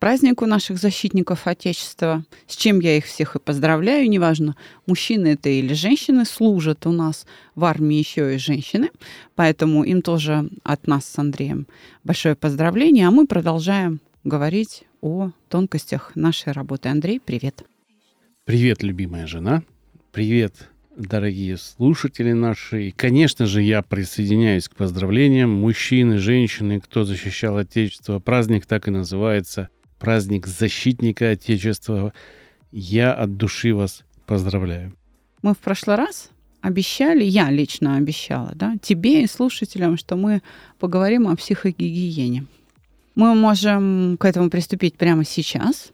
праздник у наших защитников Отечества, с чем я их всех и поздравляю, неважно, мужчины это или женщины, служат у нас в армии еще и женщины, поэтому им тоже от нас с Андреем большое поздравление, а мы продолжаем говорить о тонкостях нашей работы. Андрей, привет. Привет, любимая жена. Привет, дорогие слушатели наши. И, конечно же, я присоединяюсь к поздравлениям. Мужчины, женщины, кто защищал Отечество. Праздник так и называется. Праздник защитника Отечества. Я от души вас поздравляю. Мы в прошлый раз обещали, я лично обещала, да, тебе и слушателям, что мы поговорим о психогигиене. Мы можем к этому приступить прямо сейчас.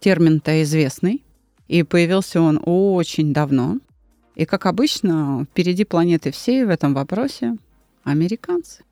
Термин-то известный, и появился он очень давно. И, как обычно, впереди планеты всей в этом вопросе американцы.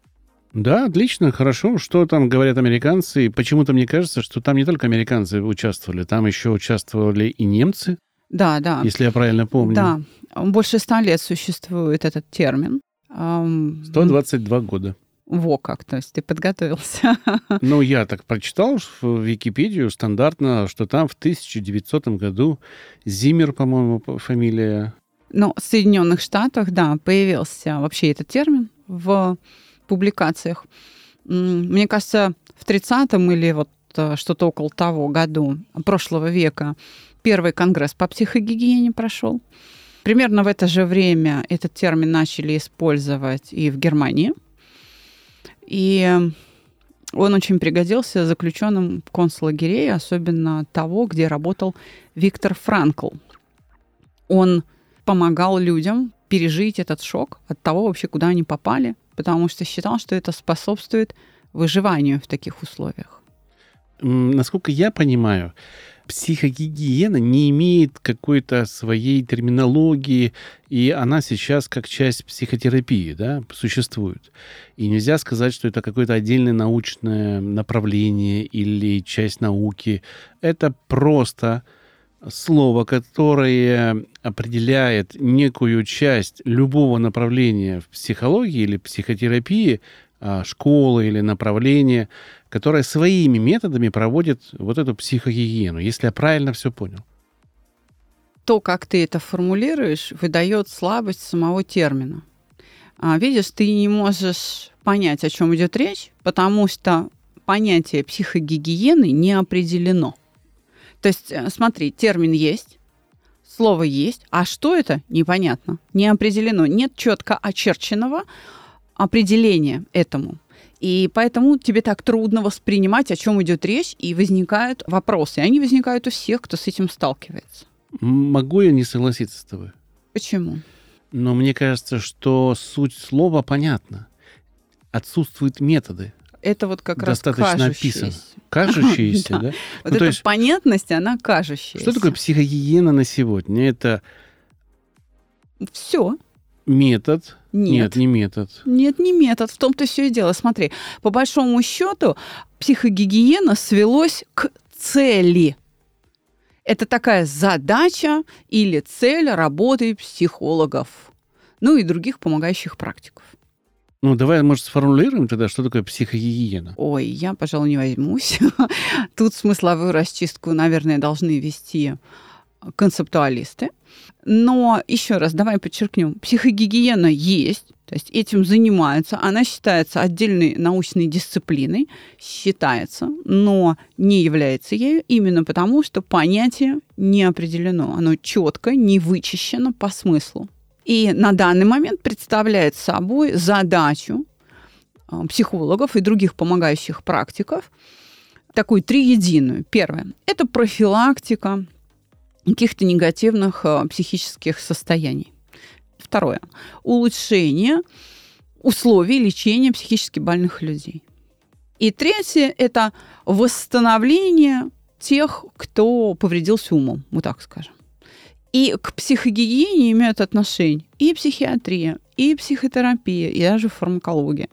Да, отлично, хорошо. Что там говорят американцы? Почему-то мне кажется, что там не только американцы участвовали, там еще участвовали и немцы. Да, да. Если я правильно помню. Да. Больше ста лет существует этот термин. 122 года. Во как, то есть ты подготовился. Ну, я так прочитал в Википедию стандартно, что там в 1900 году Зиммер, по-моему, фамилия. Ну, в Соединенных Штатах, да, появился вообще этот термин в публикациях. Мне кажется, в 30-м или вот э, что-то около того году прошлого века первый конгресс по психогигиене прошел. Примерно в это же время этот термин начали использовать и в Германии – и он очень пригодился заключенным концлагерей, особенно того, где работал Виктор Франкл. Он помогал людям пережить этот шок от того вообще, куда они попали, потому что считал, что это способствует выживанию в таких условиях. Насколько я понимаю, психогигиена не имеет какой-то своей терминологии, и она сейчас как часть психотерапии да, существует. И нельзя сказать, что это какое-то отдельное научное направление или часть науки. Это просто слово, которое определяет некую часть любого направления в психологии или психотерапии, а, школы или направления, которое своими методами проводит вот эту психогигиену, если я правильно все понял. То, как ты это формулируешь, выдает слабость самого термина. А, видишь, ты не можешь понять, о чем идет речь, потому что понятие психогигиены не определено. То есть, э, смотри, термин есть, слово есть, а что это, непонятно, не определено. Нет четко очерченного определения этому. И поэтому тебе так трудно воспринимать, о чем идет речь, и возникают вопросы. И они возникают у всех, кто с этим сталкивается. Могу я не согласиться с тобой? Почему? Но мне кажется, что суть слова понятна. Отсутствуют методы. Это вот как Достаточно раз кажущееся. описано. Кажущиеся, да? Вот эта понятность, она кажущаяся. Что такое психогиена на сегодня? Это... Все. Метод, нет. Нет, не метод. Нет, не метод. В том-то все и дело. Смотри, по большому счету психогигиена свелось к цели. Это такая задача или цель работы психологов, ну и других помогающих практиков. Ну, давай, может, сформулируем тогда, что такое психогигиена? Ой, я, пожалуй, не возьмусь. Тут смысловую расчистку, наверное, должны вести концептуалисты. Но еще раз, давай подчеркнем, психогигиена есть, то есть этим занимаются, она считается отдельной научной дисциплиной, считается, но не является ею именно потому, что понятие не определено, оно четко не вычищено по смыслу. И на данный момент представляет собой задачу а, психологов и других помогающих практиков такую триединую. Первое – это профилактика каких-то негативных э, психических состояний. Второе. Улучшение условий лечения психически больных людей. И третье – это восстановление тех, кто повредился умом, мы так скажем. И к психогигиене имеют отношение и психиатрия, и психотерапия, и даже фармакология.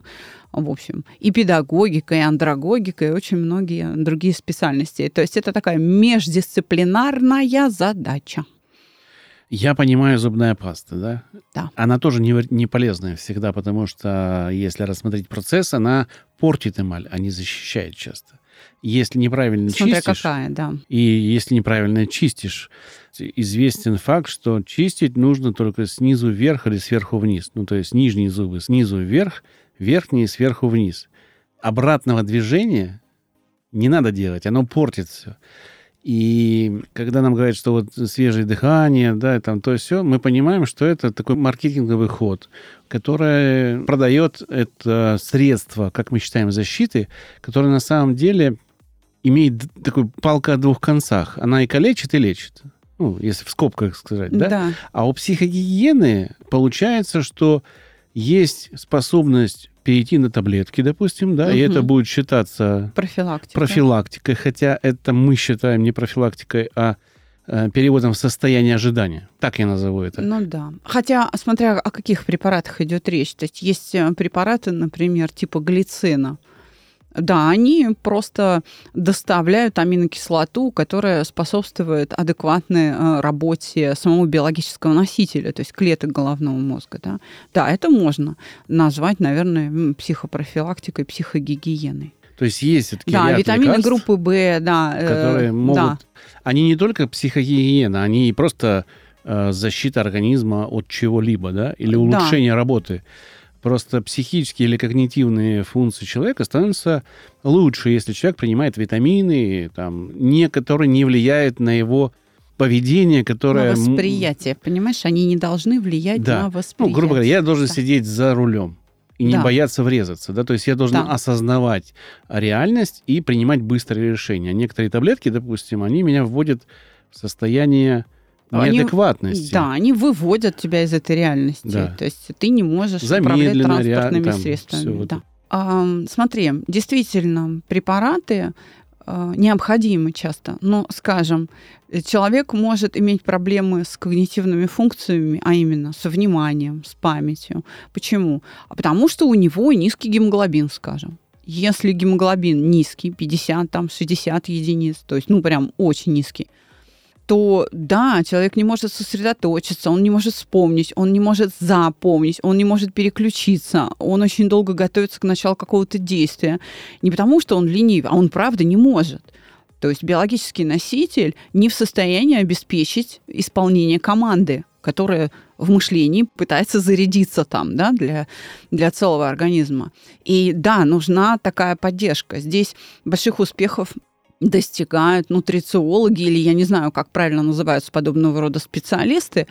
В общем, и педагогика, и андрогогика, и очень многие другие специальности. То есть это такая междисциплинарная задача. Я понимаю зубная паста, да? Да. Она тоже не, не полезная всегда, потому что если рассмотреть процесс, она портит эмаль, а не защищает часто. Если неправильно Смотря чистишь, какая, да. и если неправильно чистишь, известен факт, что чистить нужно только снизу вверх или сверху вниз. Ну, то есть нижние зубы снизу вверх, верхние сверху вниз. Обратного движения не надо делать, оно портит все. И когда нам говорят, что вот свежее дыхание, да, там то все, мы понимаем, что это такой маркетинговый ход, который продает это средство, как мы считаем, защиты, которое на самом деле имеет такой палка о двух концах. Она и калечит, и лечит. Ну, если в скобках сказать, да? Да. А у психогигиены получается, что есть способность перейти на таблетки, допустим, да, и Мгм. это будет считаться Профилактика. профилактикой, хотя это мы считаем не профилактикой, а э, переводом в состояние ожидания. Так я назову это. Ну да. Хотя, смотря о каких препаратах идет речь. То есть есть э, препараты, например, типа глицина. Да, они просто доставляют аминокислоту, которая способствует адекватной э, работе самого биологического носителя, то есть клеток головного мозга. Да, да это можно назвать, наверное, психопрофилактикой, психогигиеной. То есть есть все-таки Да, ряд витамины лекарств, группы В, да. э, которые могут... да. Они не только психогигиена, они просто э, защита организма от чего-либо, да, или Да. улучшение работы. Просто психические или когнитивные функции человека становятся лучше, если человек принимает витамины, там, не, которые не влияют на его поведение, которое... На восприятие, понимаешь, они не должны влиять Да. на Ну, восприятие. грубо говоря, я должен Да. сидеть за рулем и не Да. бояться врезаться, да, то есть я должен Да. осознавать реальность и принимать быстрые решения. Некоторые таблетки, допустим, они меня вводят в состояние Они- неадекватности. Да, они выводят тебя из этой реальности. Да. То есть ты не можешь управлять Замедленно, ре- транспортными там, средствами. вот да. это. А, смотри, действительно, препараты а, необходимы часто. Но, скажем, человек может иметь проблемы с когнитивными функциями, а именно со вниманием, с памятью. Почему? А потому что у него низкий гемоглобин, скажем. Если гемоглобин низкий, 50, там, 60 единиц, то есть, ну, прям очень низкий, то да, человек не может сосредоточиться, он не может вспомнить, он не может запомнить, он не может переключиться, он очень долго готовится к началу какого-то действия. Не потому, что он ленив, а он правда не может. То есть биологический носитель не в состоянии обеспечить исполнение команды, которая в мышлении пытается зарядиться там, да, для, для целого организма. И да, нужна такая поддержка. Здесь больших успехов достигают нутрициологи или я не знаю, как правильно называются подобного рода специалисты.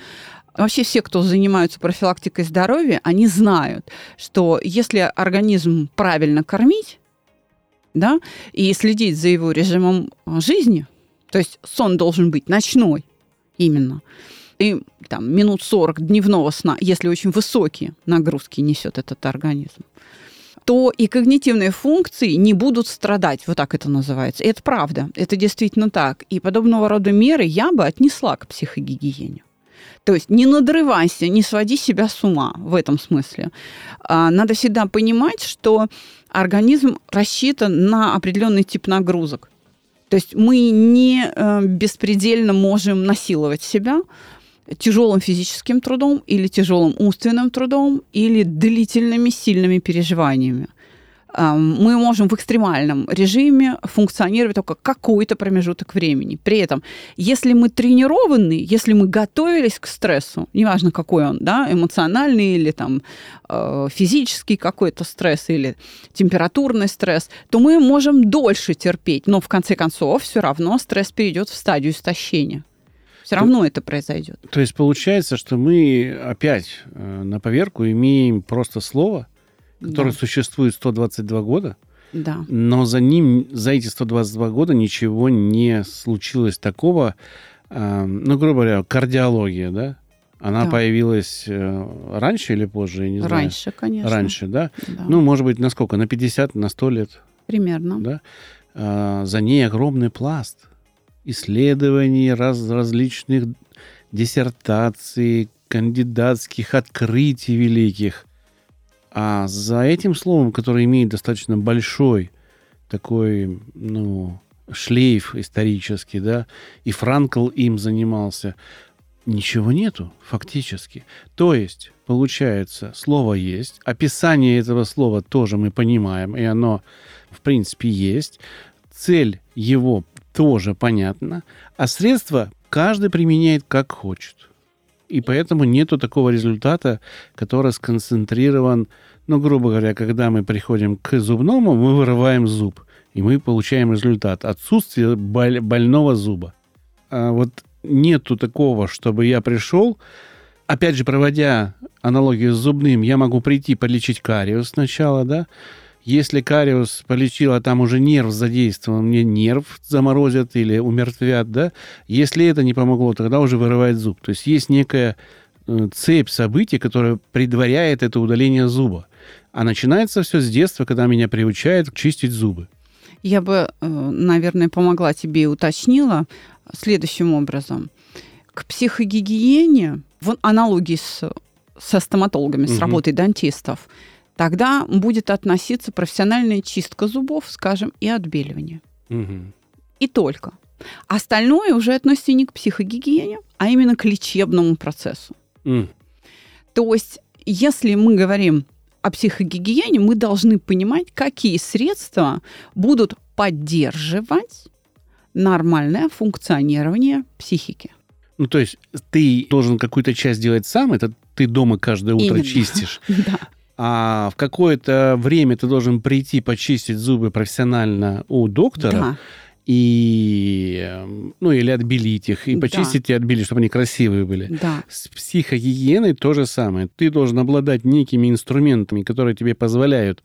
Вообще все, кто занимаются профилактикой здоровья, они знают, что если организм правильно кормить, да, и следить за его режимом а, жизни, то есть сон должен быть ночной именно, и там минут 40 дневного сна, если очень высокие нагрузки несет этот организм, то и когнитивные функции не будут страдать. Вот так это называется. И это правда. Это действительно так. И подобного рода меры я бы отнесла к психогигиене. То есть не надрывайся, не своди себя с ума в этом смысле. А, Надо всегда понимать, что организм рассчитан на определенный тип нагрузок. То есть мы не э, беспредельно можем насиловать себя тяжелым физическим трудом или тяжелым умственным трудом или длительными сильными переживаниями. Мы можем в экстремальном режиме функционировать только какой-то промежуток времени. При этом, если мы тренированы, если мы готовились к стрессу, неважно какой он, да, эмоциональный или там э, физический какой-то стресс или температурный стресс, то мы можем дольше терпеть. Но в конце концов все равно стресс перейдет в стадию истощения. Все равно это произойдет. То есть получается, что мы опять э, на поверку имеем просто слово, которое Да. существует 122 года, Да. но за ним, за эти 122 года ничего не случилось такого, э, ну, грубо говоря, кардиология, да? Она Да. появилась э, раньше или позже, я не знаю. Раньше, конечно. Раньше, да? Да. Ну, может быть, на сколько? На 50, на 100 лет, примерно. да? А, за ней огромный пласт исследований, раз, различных диссертаций, кандидатских открытий великих. А за этим словом, которое имеет достаточно большой такой, ну, шлейф исторический, да, и Франкл им занимался, ничего нету фактически. То есть, получается, слово есть, описание этого слова тоже мы понимаем, и оно, в принципе, есть. Цель его тоже понятна, а средства каждый применяет как хочет. И поэтому нету такого результата, который сконцентрирован, ну, грубо говоря, когда мы приходим к зубному, мы вырываем зуб, и мы получаем результат. Отсутствие боль, больного зуба. А вот нету такого, чтобы я пришел, опять же, проводя аналогию с зубным, я могу прийти полечить кариус сначала, да, если кариус полечил, а там уже нерв задействован, мне нерв заморозят или умертвят, да, если это не помогло, тогда уже вырывает зуб. То есть есть некая э, цепь событий, которая предваряет это удаление зуба. А начинается все с детства, когда меня приучают чистить зубы. Я бы, э, наверное, помогла тебе и уточнила следующим образом. К психогигиене, в аналогии с, со стоматологами, угу. с работой дантистов, тогда будет относиться профессиональная чистка зубов, скажем, и отбеливание. Угу. И только. Остальное уже относится не к психогигиене, а именно к лечебному процессу. Mm. То есть, если мы говорим о психогигиене, мы должны понимать, какие средства будут поддерживать нормальное функционирование психики. Ну, то есть ты должен какую-то часть делать сам, это ты дома каждое утро Именно. чистишь. Да а в какое-то время ты должен прийти почистить зубы профессионально у доктора. Да. И, ну, или отбелить их, и да. почистить и отбелить, чтобы они красивые были. Да. С психогигиеной то же самое. Ты должен обладать некими инструментами, которые тебе позволяют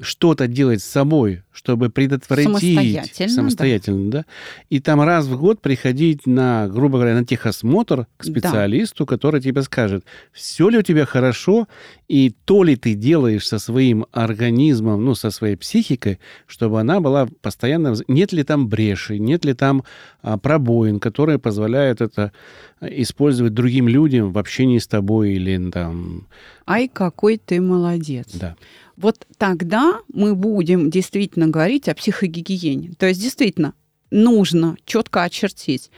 что-то делать с собой, чтобы предотвратить самостоятельно, самостоятельно да. да, и там раз в год приходить на, грубо говоря, на техосмотр к специалисту, да. который тебе скажет, все ли у тебя хорошо и то ли ты делаешь со своим организмом, ну, со своей психикой, чтобы она была постоянно, нет ли там бреши, нет ли там а, пробоин, которые позволяют это а, использовать другим людям в общении с тобой или там. Ай, какой ты молодец. Да вот тогда мы будем действительно говорить о психогигиене. То есть действительно нужно четко очертить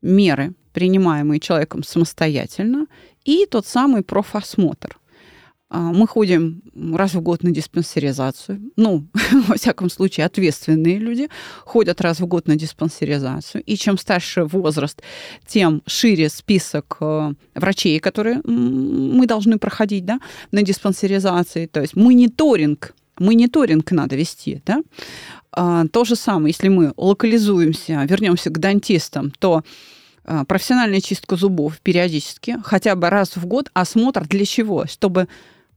меры, принимаемые человеком самостоятельно, и тот самый профосмотр. А, мы ходим раз в год на диспансеризацию. Ну, во всяком случае, ответственные люди ходят раз в год на диспансеризацию. И чем старше возраст, тем шире список э, врачей, которые мы должны проходить да, на диспансеризации. То есть мониторинг, мониторинг надо вести. Да? А, то же самое, если мы локализуемся, вернемся к дантистам, то а, профессиональная чистка зубов периодически, хотя бы раз в год, осмотр для чего? Чтобы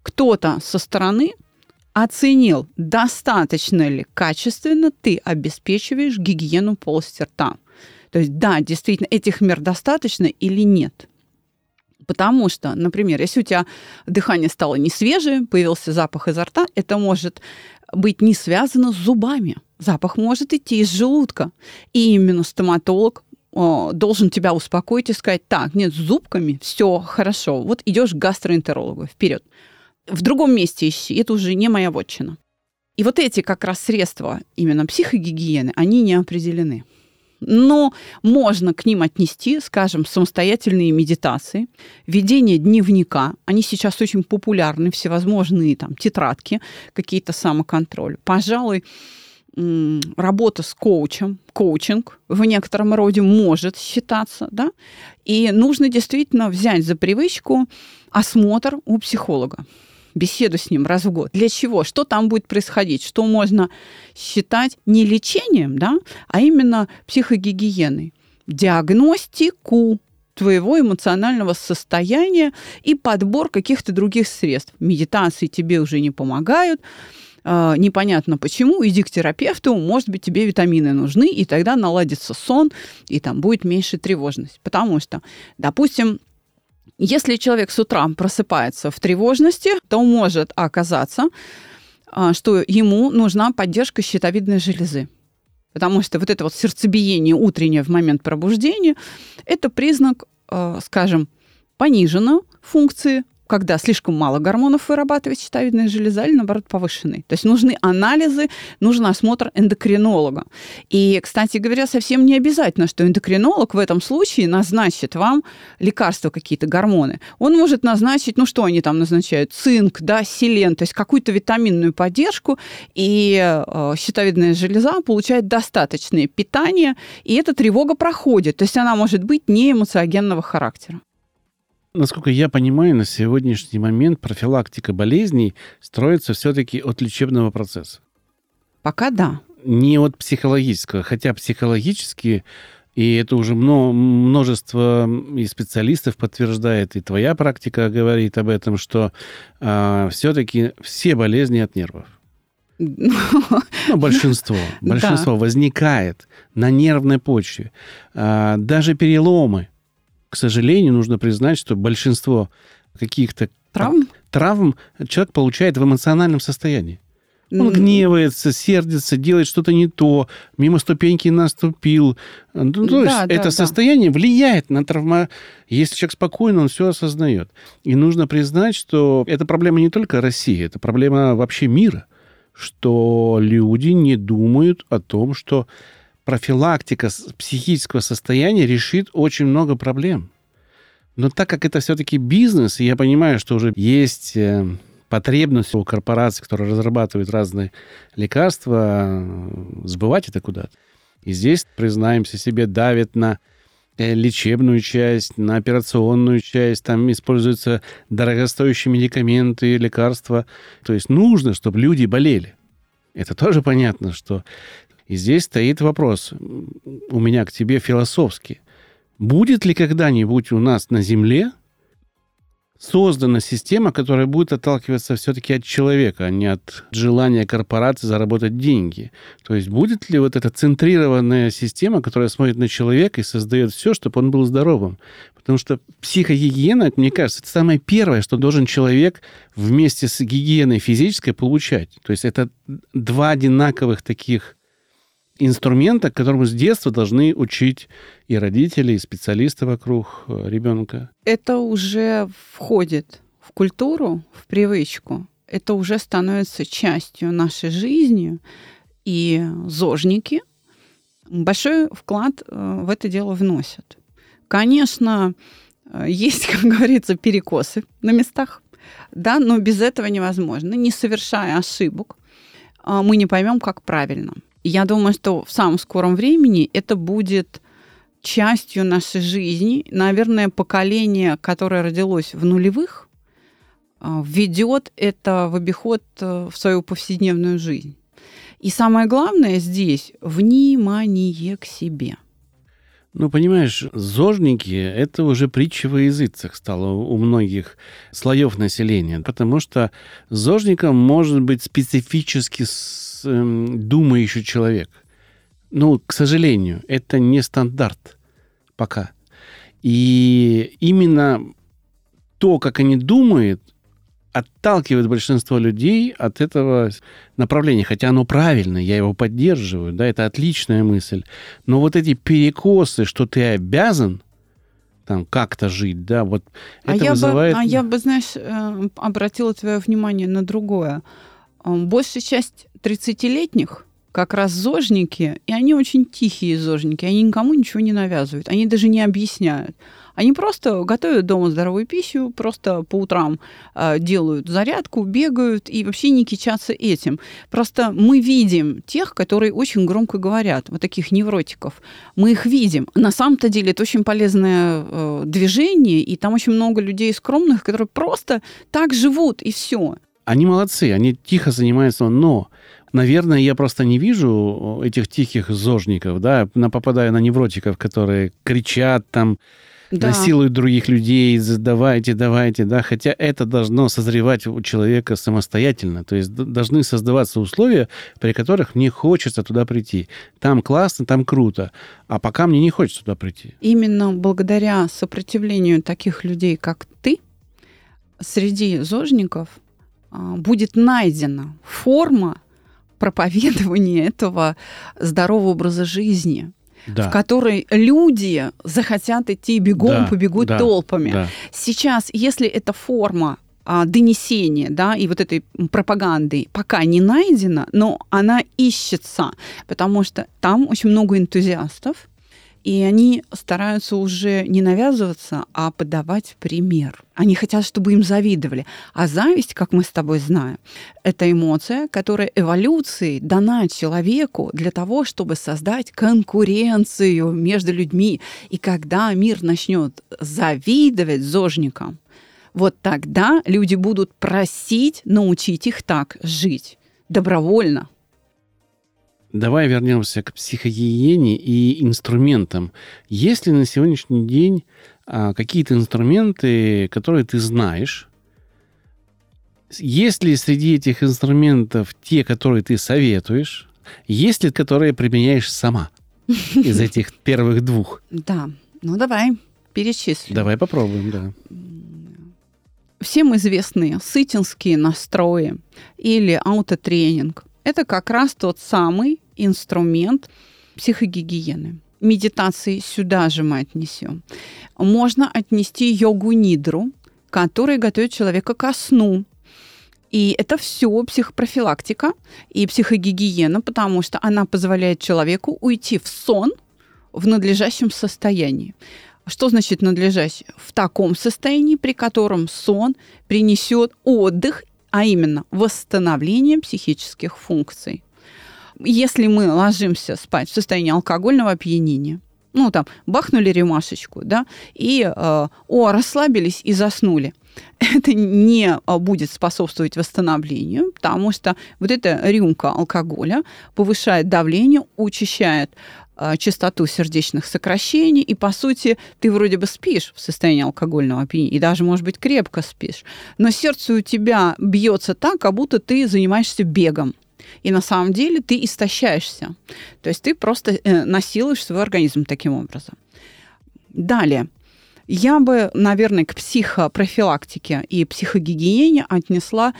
кто-то со стороны оценил, достаточно ли качественно ты обеспечиваешь гигиену полости рта. То есть, да, действительно, этих мер достаточно или нет. Потому что, например, если у тебя дыхание стало не свежее, появился запах изо рта, это может быть не связано с зубами. Запах может идти из желудка. И именно стоматолог должен тебя успокоить и сказать, так, нет, с зубками все хорошо. Вот идешь к гастроэнтерологу, вперед в другом месте ищи, это уже не моя вотчина. И вот эти как раз средства именно психогигиены, они не определены. Но можно к ним отнести, скажем, самостоятельные медитации, ведение дневника. Они сейчас очень популярны, всевозможные там тетрадки, какие-то самоконтроль. Пожалуй, работа с коучем, коучинг в некотором роде может считаться, да, и нужно действительно взять за привычку осмотр у психолога беседу с ним раз в год. Для чего? Что там будет происходить? Что можно считать не лечением, да, а именно психогигиеной? Диагностику твоего эмоционального состояния и подбор каких-то других средств. Медитации тебе уже не помогают, э, непонятно почему, иди к терапевту, может быть, тебе витамины нужны, и тогда наладится сон, и там будет меньше тревожность. Потому что, допустим, если человек с утра просыпается в тревожности, то может оказаться, а, что ему нужна поддержка щитовидной железы. Потому что вот это вот сердцебиение утреннее в момент пробуждения – это признак, э, скажем, пониженной функции когда слишком мало гормонов вырабатывает щитовидная железа или, наоборот, повышенный. То есть нужны анализы, нужен осмотр эндокринолога. И, кстати говоря, совсем не обязательно, что эндокринолог в этом случае назначит вам лекарства, какие-то гормоны. Он может назначить, ну что они там назначают, цинк, да, селен, то есть какую-то витаминную поддержку, и э, щитовидная железа получает достаточное питание, и эта тревога проходит. То есть она может быть не эмоциогенного характера. Насколько я понимаю, на сегодняшний момент профилактика болезней строится все-таки от лечебного процесса. Пока да. Не от психологического, хотя психологически, и это уже множество и специалистов подтверждает, и твоя практика говорит об этом, что э, а, все-таки все болезни от нервов. Ну, большинство. Большинство да. возникает на нервной почве. А, даже переломы к сожалению, нужно признать, что большинство каких-то травм, травм человек получает в эмоциональном состоянии. Он гневается, сердится, делает что-то не то, мимо ступеньки наступил. Ну, то есть да, это да, состояние да. влияет на травма. Если человек спокойно, он все осознает. И нужно признать, что это проблема не только России, это проблема вообще мира, что люди не думают о том, что профилактика психического состояния решит очень много проблем. Но так как это все-таки бизнес, и я понимаю, что уже есть э, потребность у корпораций, которые разрабатывают разные лекарства, сбывать это куда-то. И здесь, признаемся себе, давит на э, лечебную часть, на операционную часть, там используются дорогостоящие медикаменты, лекарства. То есть нужно, чтобы люди болели. Это тоже понятно, что и здесь стоит вопрос у меня к тебе философский. Будет ли когда-нибудь у нас на Земле создана система, которая будет отталкиваться все-таки от человека, а не от желания корпорации заработать деньги. То есть будет ли вот эта центрированная система, которая смотрит на человека и создает все, чтобы он был здоровым? Потому что психогигиена, мне кажется, это самое первое, что должен человек вместе с гигиеной физической получать. То есть это два одинаковых таких инструмента, которому с детства должны учить и родители, и специалисты вокруг э, ребенка. Это уже входит в культуру, в привычку. Это уже становится частью нашей жизни. И зожники большой вклад э, в это дело вносят. Конечно, э, есть, как говорится, перекосы на местах, да, но без этого невозможно. Не совершая ошибок, мы не поймем, как правильно. Я думаю, что в самом скором времени это будет частью нашей жизни. Наверное, поколение, которое родилось в нулевых, а, введет это в обиход э, в свою повседневную жизнь. И самое главное здесь – внимание к себе. Ну, понимаешь, зожники – это уже притча во языцах стало у многих слоев населения, потому что зожником может быть специфически э, думающий человек. Ну, к сожалению, это не стандарт пока. И именно то, как они думают, отталкивает большинство людей от этого направления. Хотя оно правильно, я его поддерживаю, да, это отличная мысль. Но вот эти перекосы, что ты обязан там как-то жить, да, вот а это я вызывает... Бы, а я бы, знаешь, э, обратила твое внимание на другое. Большая часть 30-летних как раз зожники, и они очень тихие зожники, они никому ничего не навязывают, они даже не объясняют. Они просто готовят дома здоровую пищу, просто по утрам э, делают зарядку, бегают и вообще не кичатся этим. Просто мы видим тех, которые очень громко говорят, вот таких невротиков. Мы их видим. На самом-то деле это очень полезное э, движение, и там очень много людей скромных, которые просто так живут, и все. Они молодцы, они тихо занимаются, но Наверное, я просто не вижу этих тихих зожников, да, попадая на невротиков, которые кричат там, да. насилуют других людей, давайте, давайте, да, хотя это должно созревать у человека самостоятельно, то есть должны создаваться условия, при которых мне хочется туда прийти. Там классно, там круто, а пока мне не хочется туда прийти. Именно благодаря сопротивлению таких людей, как ты, среди зожников будет найдена форма проповедование этого здорового образа жизни, Да. в который люди захотят идти бегом, Да, побегут да, толпами. да. Сейчас, если эта форма а, донесения, да, и вот этой пропаганды пока не найдена, но она ищется, потому что там очень много энтузиастов, и они стараются уже не навязываться, а подавать пример. Они хотят, чтобы им завидовали. А зависть, как мы с тобой знаем, это эмоция, которая эволюцией дана человеку для того, чтобы создать конкуренцию между людьми. И когда мир начнет завидовать зожникам, вот тогда люди будут просить научить их так жить добровольно. Давай вернемся к психогигиене и инструментам. Есть ли на сегодняшний день а, какие-то инструменты, которые ты знаешь? Есть ли среди этих инструментов те, которые ты советуешь? Есть ли, которые применяешь сама из этих первых двух? Да, ну давай перечислим. Давай попробуем, да. Всем известные сытинские настрои или аутотренинг – это как раз тот самый инструмент психогигиены. Медитации сюда же мы отнесем. Можно отнести йогу-нидру, которая готовит человека ко сну. И это все психопрофилактика и психогигиена, потому что она позволяет человеку уйти в сон в надлежащем состоянии. Что значит надлежащее? В таком состоянии, при котором сон принесет отдых, а именно восстановление психических функций. Если мы ложимся спать в состоянии алкогольного опьянения, ну там бахнули ремашечку, да, и э, о, расслабились и заснули. Это не будет способствовать восстановлению, потому что вот эта рюмка алкоголя повышает давление, учащает э, частоту сердечных сокращений, и, по сути, ты вроде бы спишь в состоянии алкогольного опьянения, и даже, может быть, крепко спишь, но сердце у тебя бьется так, как будто ты занимаешься бегом. И на самом деле ты истощаешься. То есть ты просто э, насилуешь свой организм таким образом. Далее. Я бы, наверное, к психопрофилактике и психогигиене отнесла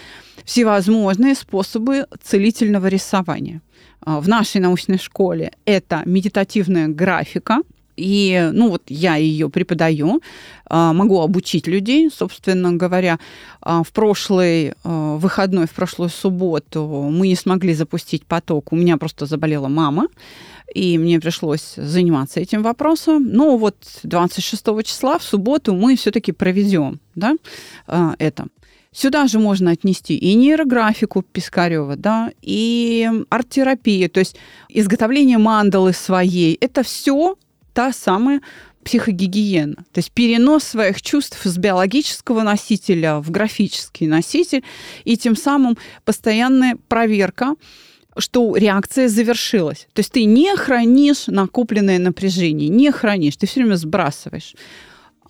всевозможные способы целительного рисования. А, В нашей научной школе это медитативная графика, и, ну, вот я ее преподаю, а, могу обучить людей, собственно говоря. А, В прошлый а, выходной, в прошлую субботу мы не смогли запустить поток. У меня просто заболела мама, и мне пришлось заниматься этим вопросом. Но вот 26 числа, в субботу, мы все-таки проведем да, это. Сюда же можно отнести и нейрографику Пискарева, да, и арт-терапию, то есть изготовление мандалы своей. Это все та самая психогигиена. То есть перенос своих чувств с биологического носителя в графический носитель, и тем самым постоянная проверка что реакция завершилась. То есть ты не хранишь накопленное напряжение, не хранишь, ты все время сбрасываешь.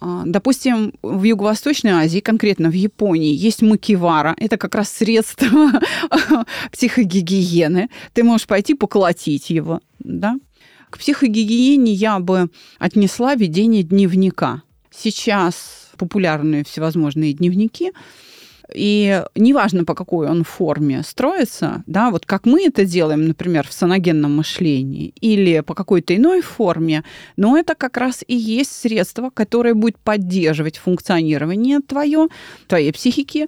А, Допустим, в Юго-Восточной Азии, конкретно в Японии, есть макивара. Это как раз средство психогигиены. Ты можешь пойти поколотить его. Да? К психогигиене я бы отнесла ведение дневника. Сейчас популярны всевозможные дневники, и неважно, по какой он форме строится, да, вот как мы это делаем, например, в саногенном мышлении, или по какой-то иной форме, но это как раз и есть средство, которое будет поддерживать функционирование твое, твоей психики,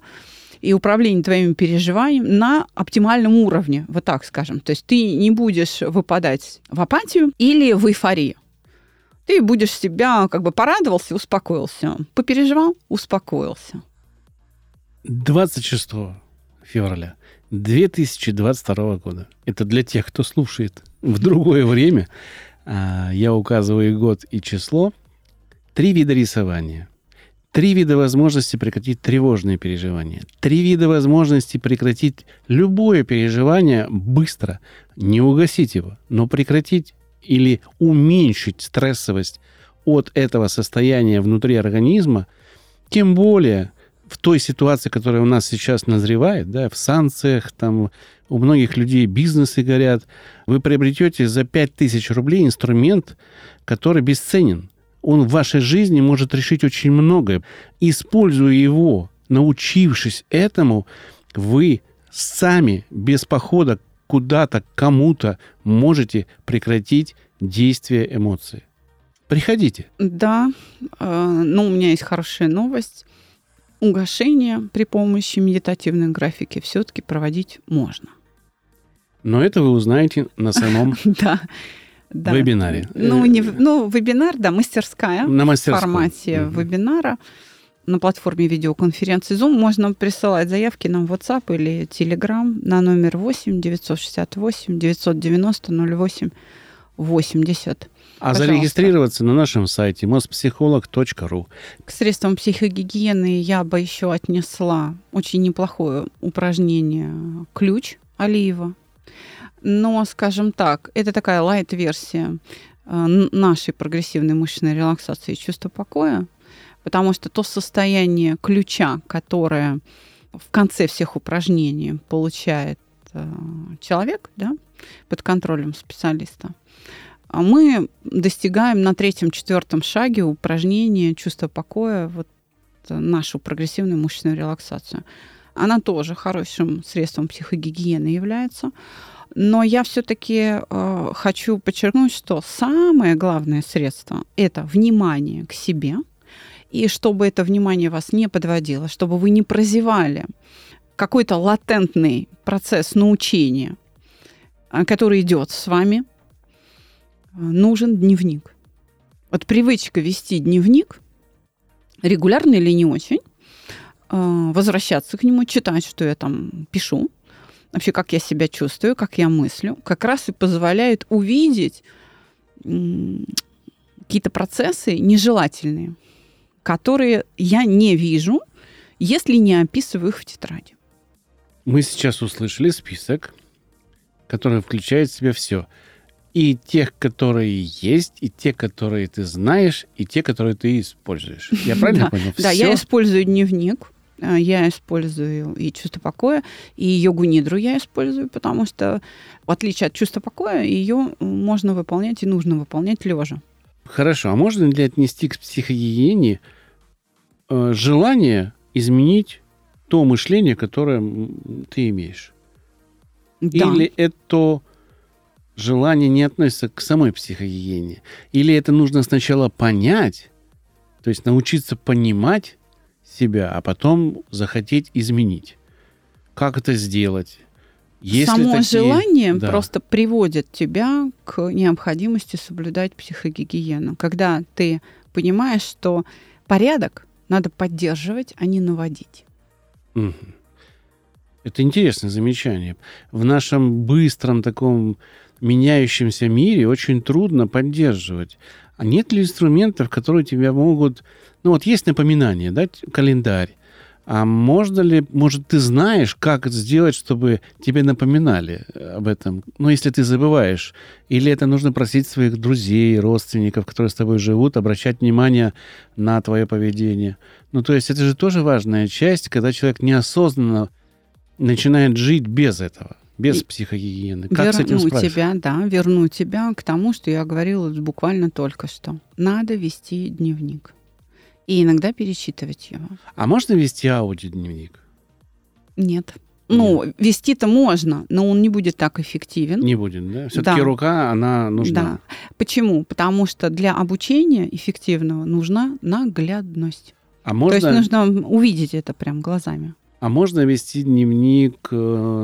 и управление твоими переживаниями на оптимальном уровне, вот так скажем. То есть ты не будешь выпадать в апатию или в эйфорию. Ты будешь себя как бы порадовался, успокоился. Попереживал, успокоился. 26 февраля 2022 года. Это для тех, кто слушает в другое время. А, Я указываю год и число. Три вида рисования. Три вида возможности прекратить тревожные переживания. Три вида возможности прекратить любое переживание быстро. Не угасить его, но прекратить или уменьшить стрессовость от этого состояния внутри организма. Тем более в той ситуации, которая у нас сейчас назревает, да, в санкциях, там у многих людей бизнесы горят, вы приобретете за 5000 рублей инструмент, который бесценен. Он в вашей жизни может решить очень многое. Используя его, научившись этому, вы сами без похода куда-то, кому-то можете прекратить действие эмоций. Приходите. Да, э, ну, у меня есть хорошая новость. Угошение при помощи медитативной графики все-таки проводить можно. Но это вы узнаете на самом Да. Да. вебинаре. Ну, не, в- ну, вебинар, да, мастерская На в мастерской. формате Мгм. вебинара на платформе видеоконференции Zoom. Можно присылать заявки на WhatsApp или Telegram на номер 8 968 990 08 80. А Пожалуйста. зарегистрироваться на нашем сайте mospsycholog.ru. К средствам психогигиены я бы еще отнесла очень неплохое упражнение «Ключ» Алиева. Но, скажем так, это такая лайт-версия э, нашей прогрессивной мышечной релаксации и чувства покоя, потому что то состояние ключа, которое в конце всех упражнений получает э, человек да, под контролем специалиста, а мы достигаем на третьем-четвертом шаге упражнения чувства покоя, вот э, нашу прогрессивную мышечную релаксацию. Она тоже хорошим средством психогигиены является. Но я все-таки э, хочу подчеркнуть, что самое главное средство это внимание к себе. И чтобы это внимание вас не подводило, чтобы вы не прозевали какой-то латентный процесс научения, а, который идет с вами, э, нужен дневник. Вот привычка вести дневник, регулярно или не очень, э, возвращаться к нему, читать, что я там пишу, вообще, как я себя чувствую, как я мыслю, как раз и позволяет увидеть какие-то процессы нежелательные, которые я не вижу, если не описываю их в тетради. Мы сейчас услышали список, который включает в себя все. И тех, которые есть, и те, которые ты знаешь, и те, которые ты используешь. Я правильно понял? Да, я использую дневник, я использую и чувство покоя, и йогу-нидру я использую, потому что, в отличие от чувства покоя, ее можно выполнять и нужно выполнять лежа. Хорошо, а можно ли отнести к психогигиене э, желание изменить то мышление, которое ты имеешь? Да. Или это желание не относится к самой психогигиене? Или это нужно сначала понять, то есть научиться понимать себя, а потом захотеть изменить? Как это сделать? Есть ли Само такие- желание Да. просто приводит тебя к необходимости соблюдать психогигиену. Когда ты понимаешь, что порядок надо поддерживать, а не наводить. Мгм. Это интересное замечание. В нашем быстром таком меняющемся мире очень трудно поддерживать. А нет ли инструментов, которые тебя могут... Ну вот есть напоминание, да, календарь. А можно ли, может, ты знаешь, как сделать, чтобы тебе напоминали об этом? Ну, если ты забываешь. Или это нужно просить своих друзей, родственников, которые с тобой живут, обращать внимание на твое поведение. Ну, то есть это же тоже важная часть, когда человек неосознанно начинает жить без этого, без И психогигиены. Как с этим верну справиться? тебя, да, верну тебя к тому, что я говорила буквально только что. Надо вести дневник. И иногда перечитывать его. А можно вести аудиодневник? Нет. Ну, вести-то можно, но он не будет так эффективен. Не будет, да? Все-таки Да. рука, она нужна. Да. Почему? Потому что для обучения эффективного нужна наглядность. А То можно, есть нужно увидеть это прям глазами. А можно вести дневник э,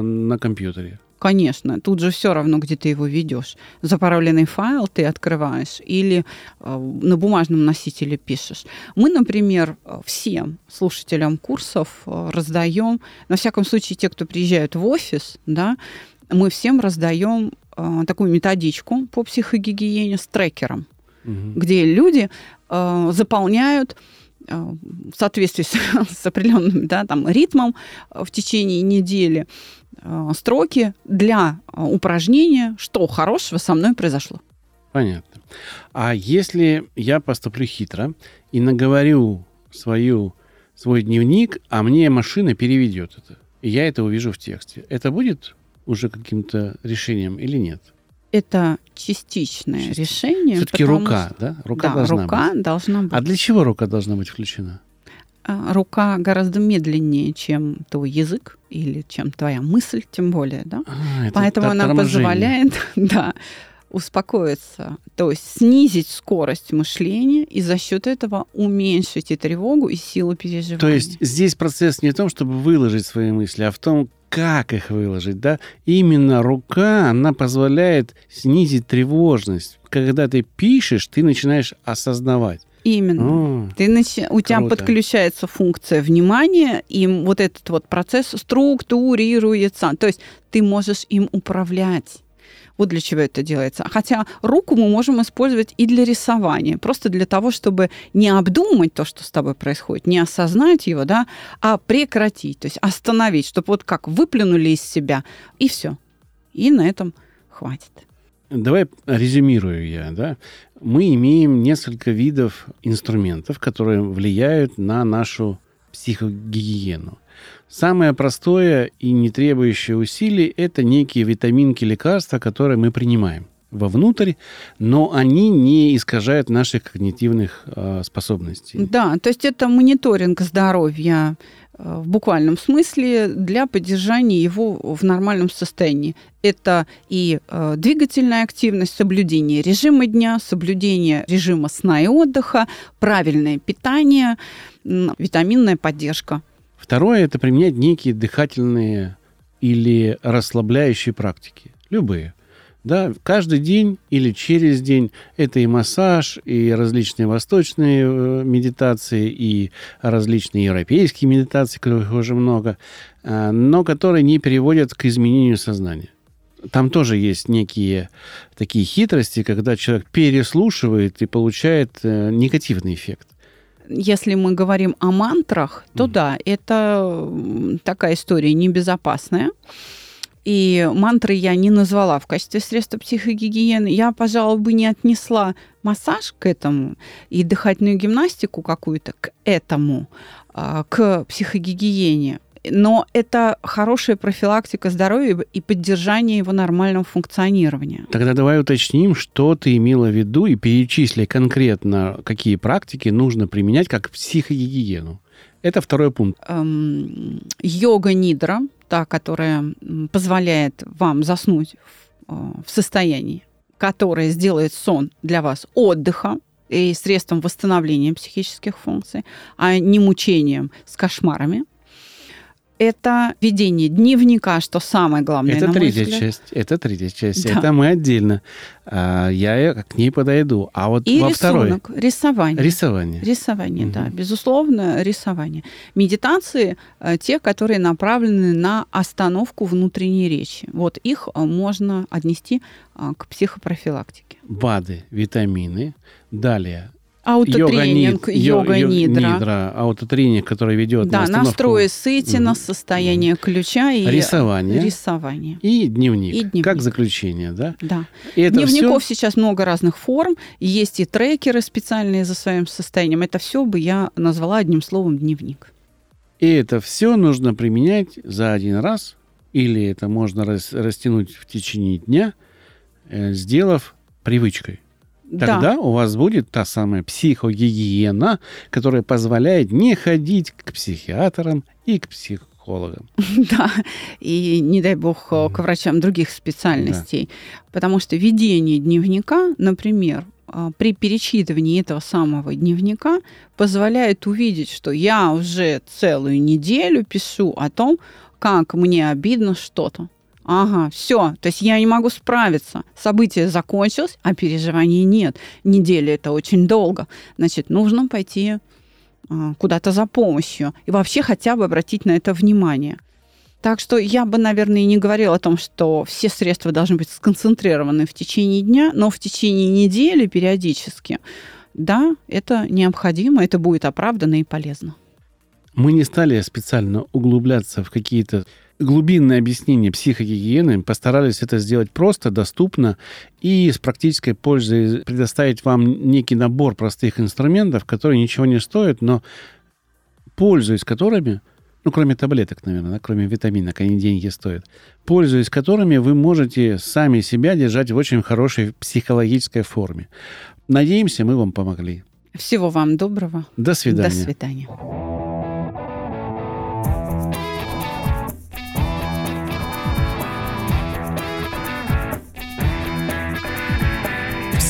на компьютере? Конечно, тут же все равно, где ты его ведешь. Запароленный файл ты открываешь или э, на бумажном носителе пишешь. Мы, например, э, всем слушателям курсов раздаем, на всяком случае, те, кто приезжают в офис, да, мы всем раздаем такую методичку по психогигиене с трекером, Мгм. где люди заполняют в соответствии с, с определенным да, там, ритмом э, в течение недели э, строки для э, упражнения, что хорошего со мной произошло. Понятно. А если я поступлю хитро и наговорю свою, свой дневник, а мне машина переведет это, и я это увижу в тексте, это будет уже каким-то решением или нет? Это частичное Частично. решение. Все-таки рука, что- да? Рука да, должна рука быть. должна быть. А для чего рука должна быть включена? а, рука гораздо медленнее, чем твой язык или чем твоя мысль, тем более, да. А, это Поэтому она торможение. позволяет, да, успокоиться, то есть снизить скорость мышления и за счет этого уменьшить и тревогу, и силу переживания. То есть здесь процесс не в том, чтобы выложить свои мысли, а в том, как их выложить, да? Именно рука, она позволяет снизить тревожность. Когда ты пишешь, ты начинаешь осознавать. Именно. О, Ты начи- У тебя Круто. подключается функция внимания, и вот этот вот процесс структурируется. То есть ты можешь им управлять. Вот для чего это делается. Хотя руку мы можем использовать и для рисования, просто для того, чтобы не обдумать то, что с тобой происходит, не осознать его, да, а прекратить, то есть остановить, чтобы вот как выплюнули из себя, и все. И на этом хватит. Давай резюмирую я, да. Мы имеем несколько видов инструментов, которые влияют на нашу психогигиену. Самое простое и не требующее усилий – это некие витаминки, лекарства, которые мы принимаем вовнутрь, но они не искажают наших когнитивных э, способностей. Да, то есть это мониторинг здоровья э, в буквальном смысле для поддержания его в нормальном состоянии. Это и э, двигательная активность, соблюдение режима дня, соблюдение режима сна и отдыха, правильное питание, витаминная поддержка. Второе – это применять некие дыхательные или расслабляющие практики. Любые. Да, каждый день или через день это и массаж, и различные восточные э, медитации, и различные европейские медитации, которых уже много, а, но которые не переводят к изменению сознания. Там тоже есть некие такие хитрости, когда человек переслушивает и получает э, негативный эффект. Если мы говорим о мантрах, то Мгм. да, это такая история небезопасная. И мантры я не назвала в качестве средства психогигиены. Я, пожалуй, бы не отнесла массаж к этому и дыхательную гимнастику какую-то к этому, а, к психогигиене. Но это хорошая профилактика здоровья и поддержание его нормального функционирования. Тогда давай уточним, что ты имела в виду и перечисли конкретно, какие практики нужно применять как психогигиену. Это второй пункт. эм, йога-нидра, та, которая позволяет вам заснуть в, э, в состоянии, которое сделает сон для вас отдыхом и средством восстановления психических функций, а не мучением с кошмарами. Это ведение дневника, что самое главное, это третья взгляд. часть. Это третья часть. Да. Это мы отдельно. А, я к ней подойду. А вот И во второй рисунок, рисование. рисование. Рисование, да, Мгм. безусловно, рисование. Медитации э, те, которые направлены на остановку внутренней речи. Вот их э, можно отнести э, к психопрофилактике. БАДы, витамины. Далее. Аутотренинг, Йога-нид- йо- йо- йога-нидра. нидра, аутотренинг, который ведет на Да, остановку. настрой Сытина, состояние ключа и Рисование. рисование. И дневник, И дневник. как заключение, да? Да. И это Дневников всё- сейчас много разных форм. Есть и трекеры специальные за своим состоянием. Это все бы я назвала одним словом дневник. И это все нужно применять за один раз, или это можно рас- растянуть в течение дня, э, сделав привычкой. Тогда Да. у вас будет та самая психогигиена, которая позволяет не ходить к психиатрам и к психологам. Да, и не дай бог э, к врачам других специальностей. Потому что ведение дневника, например, э, при перечитывании этого самого дневника позволяет увидеть, что я уже целую неделю пишу о том, как мне обидно что-то. Ага, все. То есть я не могу справиться. Событие закончилось, а переживаний нет. Неделя это очень долго. Значит, нужно пойти а, куда-то за помощью. И вообще хотя бы обратить на это внимание. Так что я бы, наверное, и не говорила о том, что все средства должны быть сконцентрированы в течение дня, но в течение недели периодически, да, это необходимо, это будет оправдано и полезно. Мы не стали специально углубляться в какие-то глубинные объяснения психогигиены, постарались это сделать просто, доступно и с практической пользой предоставить вам некий набор простых инструментов, которые ничего не стоят, но пользуясь которыми, ну, кроме таблеток, наверное, да, кроме витаминок, они деньги стоят, пользуясь которыми вы можете сами себя держать в очень хорошей психологической форме. Надеемся, мы вам помогли. Всего вам доброго. До свидания. До свидания.